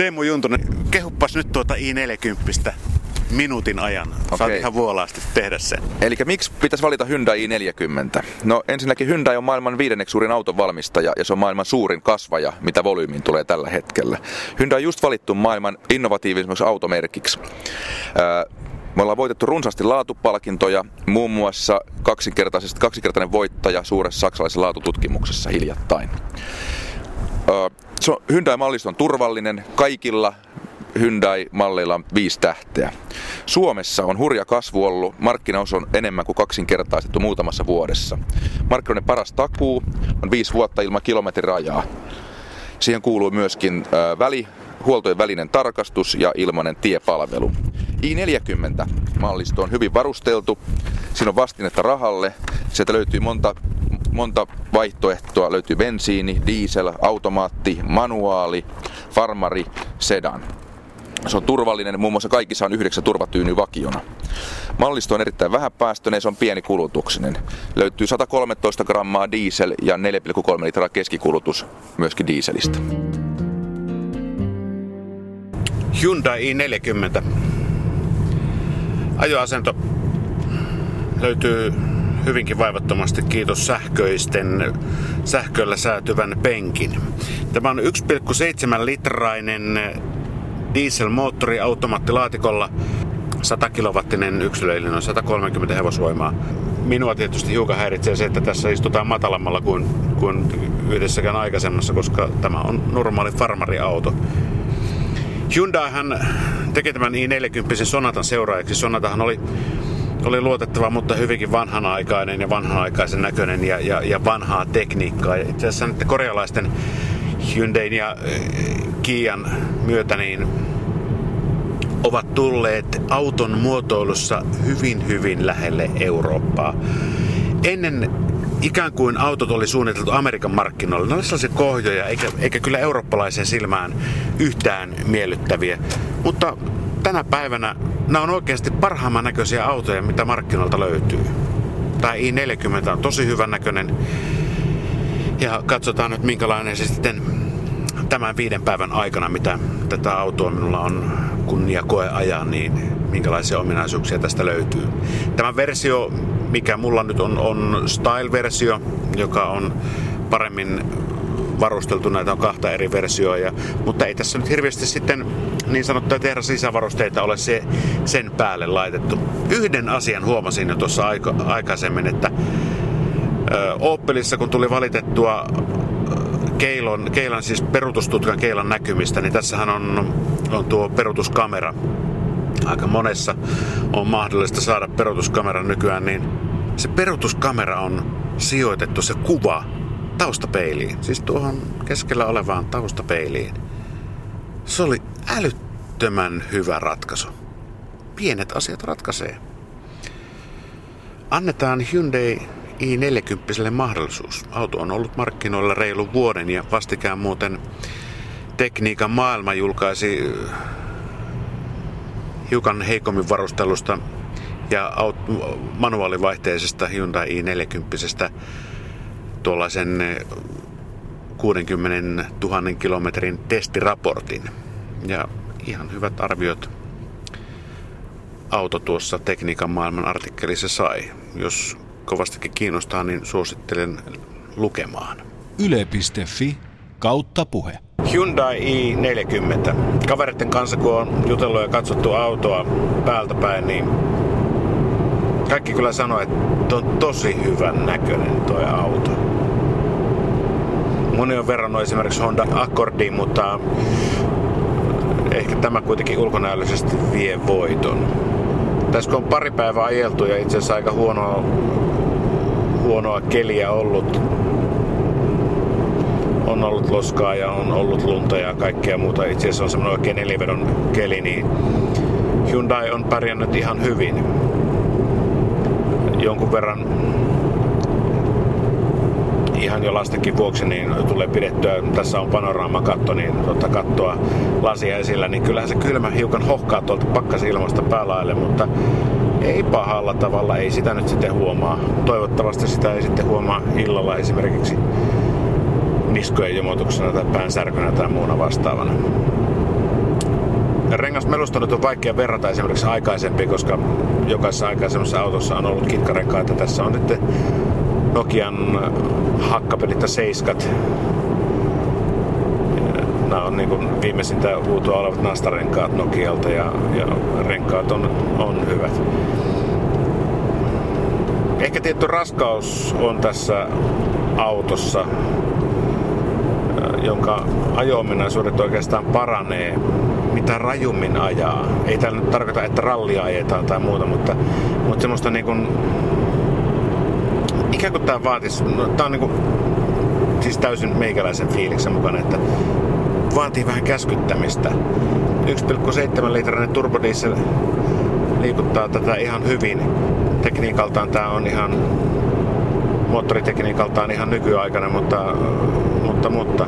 Teemu Juntunen, kehuppas nyt tuota i40 minuutin ajan. Saat Okei. ihan vuolaasti tehdä sen. Eli miksi pitäisi valita Hyundai i40? No ensinnäkin Hyundai on maailman viidenneksi suurin autonvalmistaja ja se on maailman suurin kasvaja, mitä volyymiin tulee tällä hetkellä. Hyundai on just valittu maailman innovatiivisimmaksi automerkiksi. Ää, Me ollaan voitettu runsaasti laatupalkintoja, muun muassa kaksinkertaisesti, kaksinkertainen voittaja suuressa saksalaisessa laatututkimuksessa hiljattain. Hyundai-mallisto on turvallinen. Kaikilla Hyundai-malleilla on viisi tähteä. Suomessa on hurja kasvu ollut. Markkinaus on enemmän kuin kaksinkertaistettu muutamassa vuodessa. Markkinoiden paras takuu on viisi vuotta ilman kilometrirajaa. Siihen kuuluu myöskin väli, huoltojen välinen tarkastus ja ilmainen tiepalvelu. i40-mallisto on hyvin varusteltu. Siinä on vastinetta rahalle. Sieltä löytyy monta, monta vaihtoehtoa. Löytyy bensiini, diesel, automaatti, manuaali, farmari, sedan. Se on turvallinen, muun muassa kaikissa on yhdeksän turvatyyny vakiona. Mallisto on erittäin vähäpäästöinen ja se on pieni kulutuksinen. Löytyy 113 grammaa diesel ja 4,3 litraa keskikulutus myöskin dieselistä. Hyundai i40. Ajoasento löytyy hyvinkin vaivattomasti, kiitos sähköisten, sähköllä säätyvän penkin. Tämä on 1,7 litrainen dieselmoottori automaattilaatikolla. 100 kilowattinen yksilö, eli noin 130 hevosvoimaa. Minua tietysti hiukan häiritsee se, että tässä istutaan matalammalla kuin, kuin yhdessäkään aikaisemmassa, koska tämä on normaali farmariauto. Hyundaihan teki tämän i40 Sonatan seuraajaksi. Sonatahan oli, oli luotettava, mutta hyvinkin vanhanaikainen ja vanhanaikaisen näköinen ja, ja, ja vanhaa tekniikkaa. Ja itse asiassa nyt korealaisten Hyundain ja äh, Kian myötä niin ovat tulleet auton muotoilussa hyvin hyvin lähelle Eurooppaa. Ennen ikään kuin autot oli suunniteltu Amerikan markkinoille. Ne oli sellaisia kohjoja, eikä, eikä kyllä eurooppalaisen silmään yhtään miellyttäviä. Mutta tänä päivänä nämä on oikeasti parhaimman näköisiä autoja, mitä markkinoilta löytyy. Tämä i40 on tosi hyvän näköinen. Ja katsotaan nyt minkälainen se sitten tämän viiden päivän aikana, mitä tätä autoa minulla on kunnia koe ajaa, niin minkälaisia ominaisuuksia tästä löytyy. Tämä versio, mikä mulla nyt on, on Style-versio, joka on paremmin varusteltu, näitä on kahta eri versioa, ja, mutta ei tässä nyt hirveästi sitten niin sanottuja tehdä sisävarusteita ole se, sen päälle laitettu. Yhden asian huomasin jo tuossa aika, aikaisemmin, että ö, Opelissa kun tuli valitettua Keilon, Keilan siis perutustutkan Keilan näkymistä, niin tässähän on, on tuo perutuskamera. Aika monessa on mahdollista saada perutuskamera nykyään, niin se perutuskamera on sijoitettu se kuva taustapeiliin. Siis tuohon keskellä olevaan taustapeiliin. Se oli älyttömän hyvä ratkaisu. Pienet asiat ratkaisee. Annetaan Hyundai i40 mahdollisuus. Auto on ollut markkinoilla reilun vuoden ja vastikään muuten Tekniikan maailma julkaisi äh, hiukan heikommin varustelusta ja manuaalivaihteisesta Hyundai i40 tuollaisen äh, 60 000 kilometrin testiraportin. Ja ihan hyvät arviot auto tuossa tekniikan maailman artikkelissa sai. Jos kovastikin kiinnostaa, niin suosittelen lukemaan. Yle.fi kautta puhe. Hyundai i40. Kaveritten kanssa kun on jutellut ja katsottu autoa päältä päin, niin kaikki kyllä sanoo, että on tosi hyvän näköinen tuo auto. Moni on verrannut esimerkiksi Honda Accordiin, mutta ehkä tämä kuitenkin ulkonäöllisesti vie voiton. Tässä kun on pari päivää ajeltu ja itse asiassa aika huonoa, huonoa keliä ollut, on ollut loskaa ja on ollut lunta ja kaikkea muuta. Itse asiassa on semmoinen oikein nelivedon keli, niin Hyundai on pärjännyt ihan hyvin. Jonkun verran ihan jo lastenkin vuoksi niin tulee pidettyä, tässä on panoraamakatto, niin tuota kattoa lasia esillä, niin kyllähän se kylmä hiukan hohkaa tuolta pakkasilmasta päälaille, mutta ei pahalla tavalla, ei sitä nyt sitten huomaa. Toivottavasti sitä ei sitten huomaa illalla esimerkiksi niskojen jomotuksena tai päänsärkynä tai muuna vastaavana. melusta nyt on vaikea verrata esimerkiksi aikaisempi, koska jokaisessa aikaisemmassa autossa on ollut kitkarenkaita. Tässä on nyt Nokian hakkapelittä seiskat. Nämä on niin viimeisintä uutua olevat nastarenkaat Nokialta ja, ja renkaat on, on hyvät. Ehkä tietty raskaus on tässä autossa, jonka ajo-ominaisuudet oikeastaan paranee mitä rajummin ajaa. Ei tämä nyt tarkoita, että rallia ajetaan tai muuta, mutta, mutta semmoista niin kuin, kun tämä vaatisi, no, tämä on kuin siis täysin meikäläisen fiiliksen mukana, että vaatii vähän käskyttämistä. 1,7 litrainen turbodiesel liikuttaa tätä ihan hyvin. Tekniikaltaan tämä on ihan, moottoritekniikaltaan ihan nykyaikainen, mutta, mutta, mutta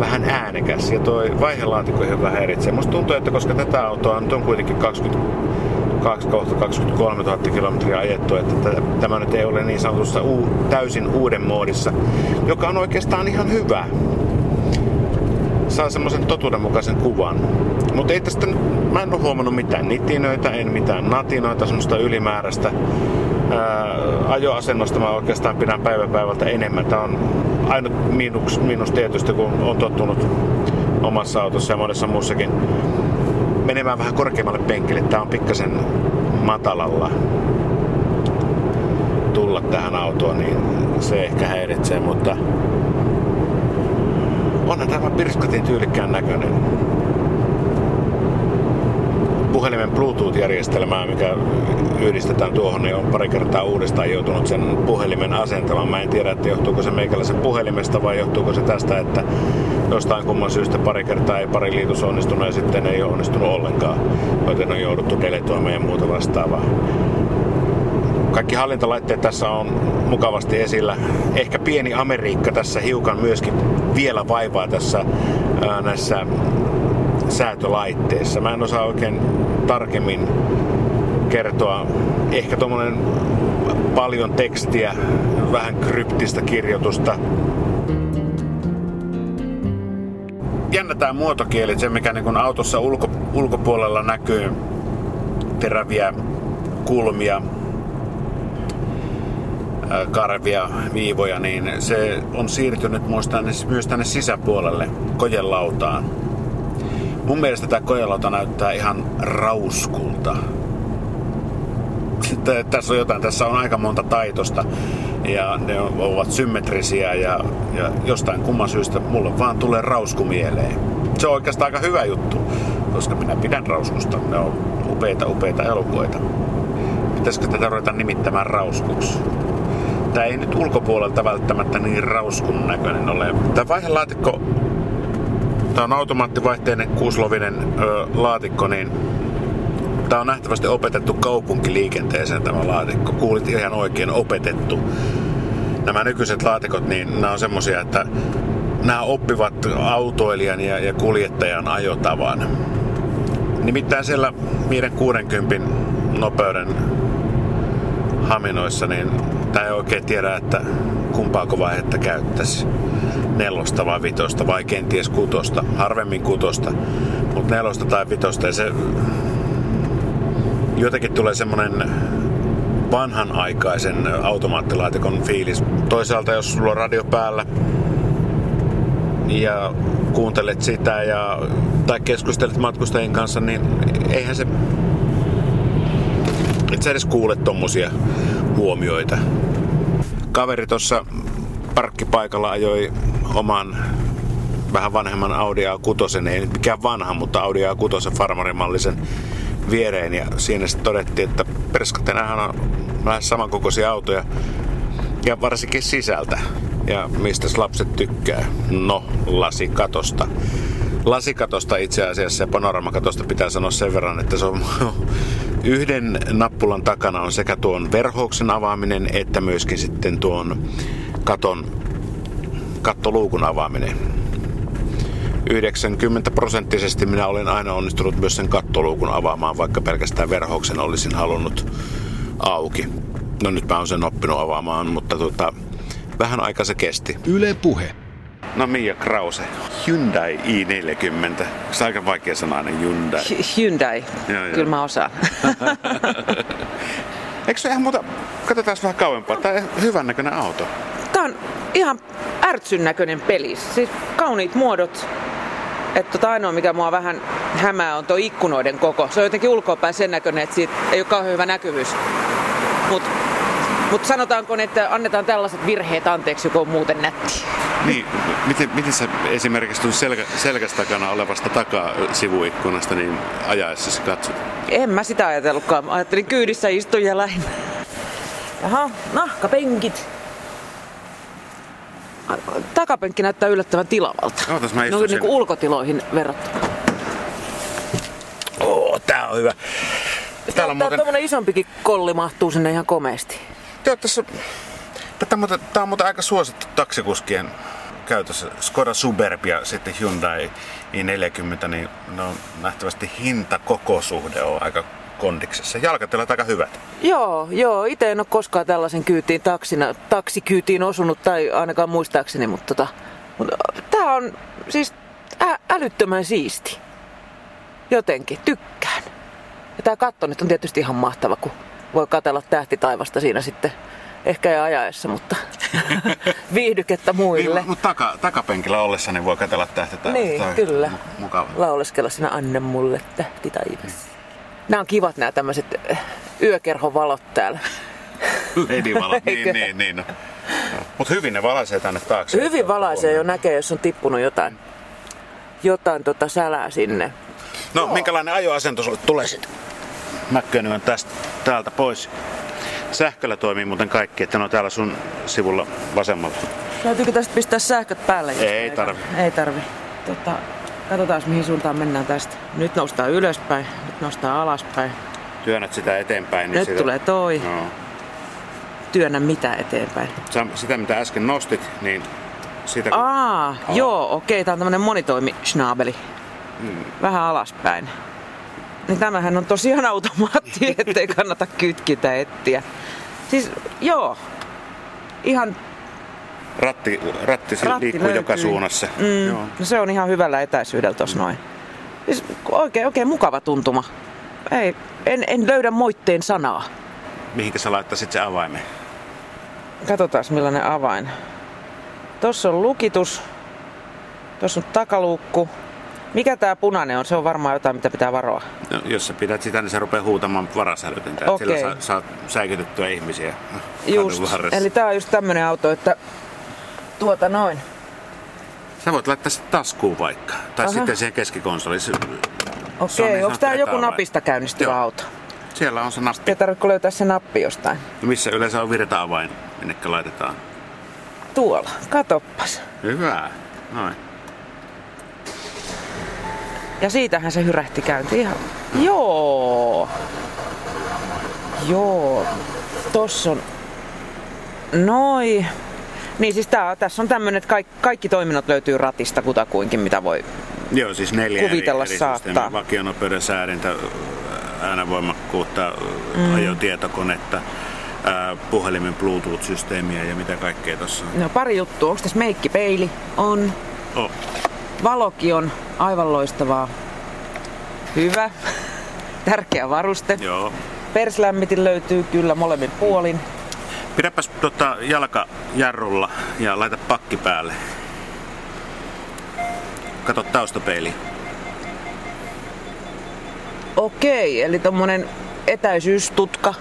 vähän äänekäs ja tuo vaihelaatikko ihan vähän eritsee. Musta tuntuu, että koska tätä autoa nyt on kuitenkin 20 2 23 000 kilometriä ajettu, että tämä nyt ei ole niin sanotussa uu, täysin uuden muodissa, joka on oikeastaan ihan hyvä. Saa semmoisen totuudenmukaisen kuvan. Mutta ei tästä, mä en ole huomannut mitään nitinöitä, en mitään natinoita, semmoista ylimääräistä. Ää, ajoasennosta mä oikeastaan pidän päivä päivältä enemmän. Tämä on ainut miinus, miinus tietysti, kun on tottunut omassa autossa ja monessa muussakin menemään vähän korkeammalle penkille. Tämä on pikkasen matalalla tulla tähän autoon, niin se ehkä häiritsee, mutta onhan tämä pirskatin tyylikkään näköinen puhelimen Bluetooth-järjestelmää, mikä yhdistetään tuohon, niin on pari kertaa uudestaan joutunut sen puhelimen asentamaan. Mä en tiedä, että johtuuko se meikäläisen puhelimesta vai johtuuko se tästä, että jostain kumman syystä pari kertaa ei pari liitos onnistunut ja sitten ei onnistunut ollenkaan, joten on jouduttu deletoimaan ja muuta vastaavaa. Kaikki hallintalaitteet tässä on mukavasti esillä. Ehkä pieni Amerikka tässä hiukan myöskin vielä vaivaa tässä näissä säätölaitteessa. Mä en osaa oikein tarkemmin kertoa. Ehkä tuommoinen paljon tekstiä, vähän kryptistä kirjoitusta. Jännä tämä muotokieli, se mikä niin autossa ulko, ulkopuolella näkyy, teräviä kulmia, karvia, viivoja, niin se on siirtynyt myös tänne sisäpuolelle kojelautaan. Mun mielestä tämä kojelauta näyttää ihan rauskulta. Tässä on jotain, tässä on aika monta taitosta ja ne ovat symmetrisiä ja, ja jostain kumman syystä mulle vaan tulee rausku mieleen. Se on oikeastaan aika hyvä juttu, koska minä pidän rauskusta. Ne on upeita, upeita elokuita. Pitäisikö tätä ruveta nimittämään rauskuksi? Tämä ei nyt ulkopuolelta välttämättä niin rauskun näköinen ole. Tämä vaihelaatikko Tämä on automaattivaihteinen kuuslovinen ö, laatikko, niin tämä on nähtävästi opetettu kaupunkiliikenteeseen tämä laatikko. Kuulit ihan oikein, opetettu. Nämä nykyiset laatikot, niin nämä on semmosia, että nämä oppivat autoilijan ja, ja kuljettajan ajotavan. Nimittäin siellä 560 nopeuden haminoissa, niin tämä ei oikein tiedä, että kumpaako vaihetta käyttäisi. Nelosta vai vitosta vai kenties kutosta. Harvemmin kutosta, mutta nelosta tai vitosta. Ja se jotenkin tulee semmonen vanhanaikaisen automaattilaatikon fiilis. Toisaalta jos sulla on radio päällä ja kuuntelet sitä ja, tai keskustelet matkustajien kanssa, niin eihän se et sä edes kuule tommosia huomioita. Kaveri tuossa parkkipaikalla ajoi oman vähän vanhemman Audi A6, ei mikään vanha, mutta Audi A6 farmarimallisen viereen ja siinä sitten todettiin, että perskatenähän on lähes samankokoisia autoja ja varsinkin sisältä. Ja mistä lapset tykkää? No, lasikatosta. Lasikatosta itse asiassa ja panoramakatosta pitää sanoa sen verran, että se on yhden nappulan takana on sekä tuon verhouksen avaaminen että myöskin sitten tuon katon, kattoluukun avaaminen. 90 prosenttisesti minä olen aina onnistunut myös sen kattoluukun avaamaan, vaikka pelkästään verhouksen olisin halunnut auki. No nyt mä oon sen oppinut avaamaan, mutta tota, vähän aika se kesti. Yle Puhe. No Mia Krause. Hyundai i40. Se on aika vaikea sanainen Hyundai. Hy- Hyundai. Joo, joo. Kyllä mä osaan. Eikö se ihan muuta... Katsotaan vähän kauempaa. Tää on hyvän näköinen auto. Tää on ihan ärtsyn näköinen peli. Siis kauniit muodot. Että tota ainoa mikä mua vähän hämää on tuo ikkunoiden koko. Se on jotenkin ulkoapäin sen näköinen, että siitä ei ole kauhean hyvä näkyvyys. Mutta mut sanotaanko, että annetaan tällaiset virheet anteeksi, joku on muuten nätti. Niin, miten, miten sä esimerkiksi tuon selkä, selkäs takana olevasta takasivuikkunasta niin ajaessa katsot? En mä sitä ajatellutkaan. Mä ajattelin kyydissä istuja lähinnä. Jaha, nahkapenkit. Takapenkki näyttää yllättävän tilavalta. Ootas, mä no, niin kuin ulkotiloihin verrattuna. Oo, tää on hyvä. Täällä on muuten... isompikin kolli mahtuu sinne ihan komeasti. Joo, tässä... Tätä on tää on muuten aika suosittu taksikuskien käytössä. Skoda Superb ja sitten Hyundai i40, niin ne on nähtävästi hinta-kokosuhde on aika kondiksessa. Jalkatilat aika hyvät. Joo, joo. Itse en ole koskaan tällaisen kyytiin taksina, taksikyytiin osunut, tai ainakaan muistaakseni, mutta tota, mutta tää on siis ä- älyttömän siisti. Jotenkin, tykkään. Ja tää katto nyt on tietysti ihan mahtava, kun voi katella tähtitaivasta siinä sitten. Ehkä ei ajaessa, mutta viihdykettä muille. Niin, mutta taka, takapenkillä ollessa niin voi katsella tähtä Niin, kyllä. mu- Mukava. Lauleskella sinä anna mulle tähti taivas. Nämä on kivat nämä tämmöiset yökerhovalot täällä. Ledivalo, niin, Eikö? niin, niin. No. Mutta hyvin ne valaisee tänne taakse. Hyvin valaisee jo näkee, jos on tippunut jotain, jotain tota sälää sinne. No, minkälainen ajoasento sulle tulee sitten? Mä könnyän tästä täältä pois. Sähköllä toimii muuten kaikki, että ne on täällä sun sivulla vasemmalla. Täytyykö tästä pistää sähköt päälle? Ei aika? tarvi. Ei tarvi. Tota, katsotaan mihin suuntaan mennään tästä. Nyt noustaan ylöspäin, nyt noustaan alaspäin. Työnnät sitä eteenpäin. Niin Nyt sitä... tulee toi. No. Työnnä mitä eteenpäin. Sam- Sitä mitä äsken nostit, niin sitä kun... Aa, joo, okei, tää on tämmönen monitoimi schnaabeli. Hmm. Vähän alaspäin. Niin tämähän on tosiaan automaatti, ettei kannata kytkintä etsiä. Siis joo, ihan ratti, ratti, Ratti liikkuu löytyy. joka suunnassa. Mm, Joo. no se on ihan hyvällä etäisyydellä tossa noin. Siis oikein, oikein mukava tuntuma. Ei, en, en löydä moitteen sanaa. Mihinkä sä laittaisit se avaimen? Katsotaan millainen avain. Tossa on lukitus. Tossa on takaluukku. Mikä tää punainen on? Se on varmaan jotain, mitä pitää varoa. No, jos sä pidät sitä, niin se rupeaa huutamaan varasälytintä. Okay. Sillä saa, saat säikytettyä ihmisiä Just. Eli tää on just tämmönen auto, että tuota noin. Sä voit laittaa sitä taskuun vaikka. Tai Aha. sitten siihen keskikonsoliin. Okei, niin onko sanottu joku napista käynnistyvä Joo. auto? Siellä on se nappi. Ei tarvitse löytää se nappi jostain. Missä yleensä on virta-avain, minnekä laitetaan. Tuolla, katoppas. Hyvä. Noin. Ja siitähän se hyrähti käyntiin ihan. Joo. Joo. Tossa on. Noi. Niin siis tää, tässä on tämmönen, että kaikki, kaikki toiminnot löytyy ratista kutakuinkin, mitä voi. Joo, siis neljä Kuvitella eri, eri saattaa. Vakionopeuden säädintä, äänenvoimakkuutta, mm. ajotietokonetta, ää, puhelimen Bluetooth-systeemiä ja mitä kaikkea tossa on. No pari juttua. Onko tässä meikkipeili? On. Oh. Valoki on aivan loistavaa. Hyvä. Tärkeä varuste. Joo. Perslämmitin löytyy kyllä molemmin puolin. Pidäpäs tota jalka jarrulla ja laita pakki päälle. Kato taustapeili. Okei, eli tommonen etäisyystutka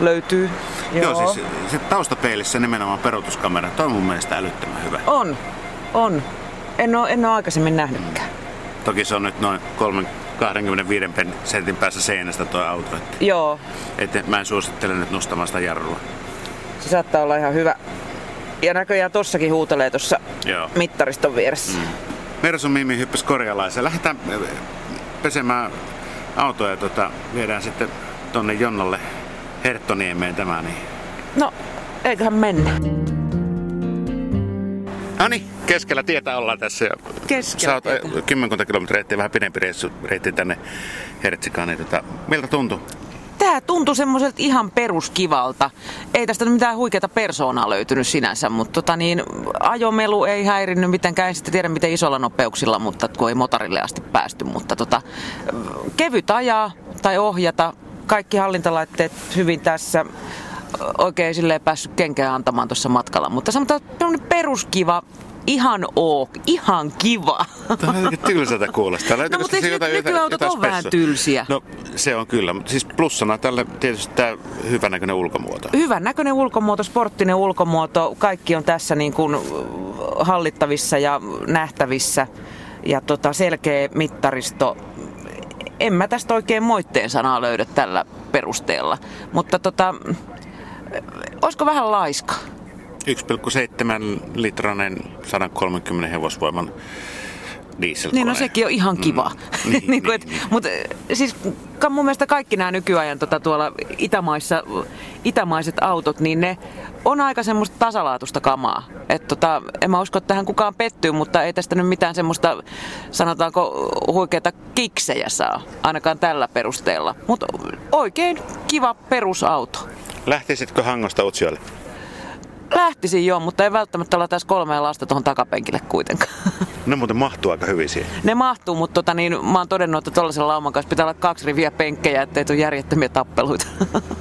löytyy. Joo, siis se taustapeilissä nimenomaan peruutuskamera. Toi on mun mielestä älyttömän hyvä. On, on. En oo, en oo aikaisemmin nähnytkään. Toki se on nyt noin 3, 25 pen- sentin päässä seinästä tuo auto. Että, Joo, että mä en suosittele nyt nostamaan sitä jarrua. se saattaa olla ihan hyvä. Ja näköjään tossakin huutelee tuossa mittariston vieressä. Mm. Mersun Mimmi hyppäsi korjalaisen. Lähdetään äh, pesemään autoa ja tota, viedään sitten tonne Jonnalle Herttoniemeen tämä. Niin. No, eiköhän mennä. No niin, keskellä tietä ollaan tässä. Keskellä Sä oot tietä. äh, kymmenkunta kilometriä, ettei vähän pidempi reissu, reitti tänne Hertsikaan. Niin tota, miltä tuntuu? Tää tuntui semmoiselta ihan peruskivalta. Ei tästä mitään huikeata persoonaa löytynyt sinänsä, mutta tota niin, ajomelu ei häirinnyt mitenkään. En sitten tiedä miten isolla nopeuksilla, mutta kun ei motorille asti päästy. Mutta tota, kevyt ajaa tai ohjata, kaikki hallintalaitteet hyvin tässä oikein silleen päässyt kenkään antamaan tuossa matkalla. Mutta sanotaan, peruskiva ihan ok, ihan kiva. Tämä on jotenkin tylsältä kuulostaa. No, mutta siis jotain, nykyautot jotain on vähän tylsiä. No se on kyllä, mutta siis plussana tällä tietysti tämä hyvän näköinen ulkomuoto. Hyvän näköinen ulkomuoto, sporttinen ulkomuoto, kaikki on tässä niin kuin hallittavissa ja nähtävissä. Ja tota, selkeä mittaristo. En mä tästä oikein moitteen sanaa löydä tällä perusteella. Mutta tota, olisiko vähän laiska? 1,7 litranen 130 hevosvoiman dieselkone. Niin, no sekin on ihan kiva. Mm. Niin, niin, niin, niin. Mutta siis mun mielestä kaikki nämä nykyajan tota, tuolla Itämaissa, itämaiset autot, niin ne on aika semmoista tasalaatusta kamaa. Et tota, en mä usko, että tähän kukaan pettyy, mutta ei tästä nyt mitään semmoista, sanotaanko, huikeita kiksejä saa, ainakaan tällä perusteella. Mutta oikein kiva perusauto. Lähtisitkö Hangosta Utsjoelle? Lähtisin joo, mutta ei välttämättä olla tässä kolmea lasta tuohon takapenkille kuitenkaan. Ne muuten mahtuu aika hyvin siihen. Ne mahtuu, mutta tota, niin, mä oon todennut, että tuollaisen lauman kanssa pitää olla kaksi riviä penkkejä, ettei tule järjettömiä tappeluita.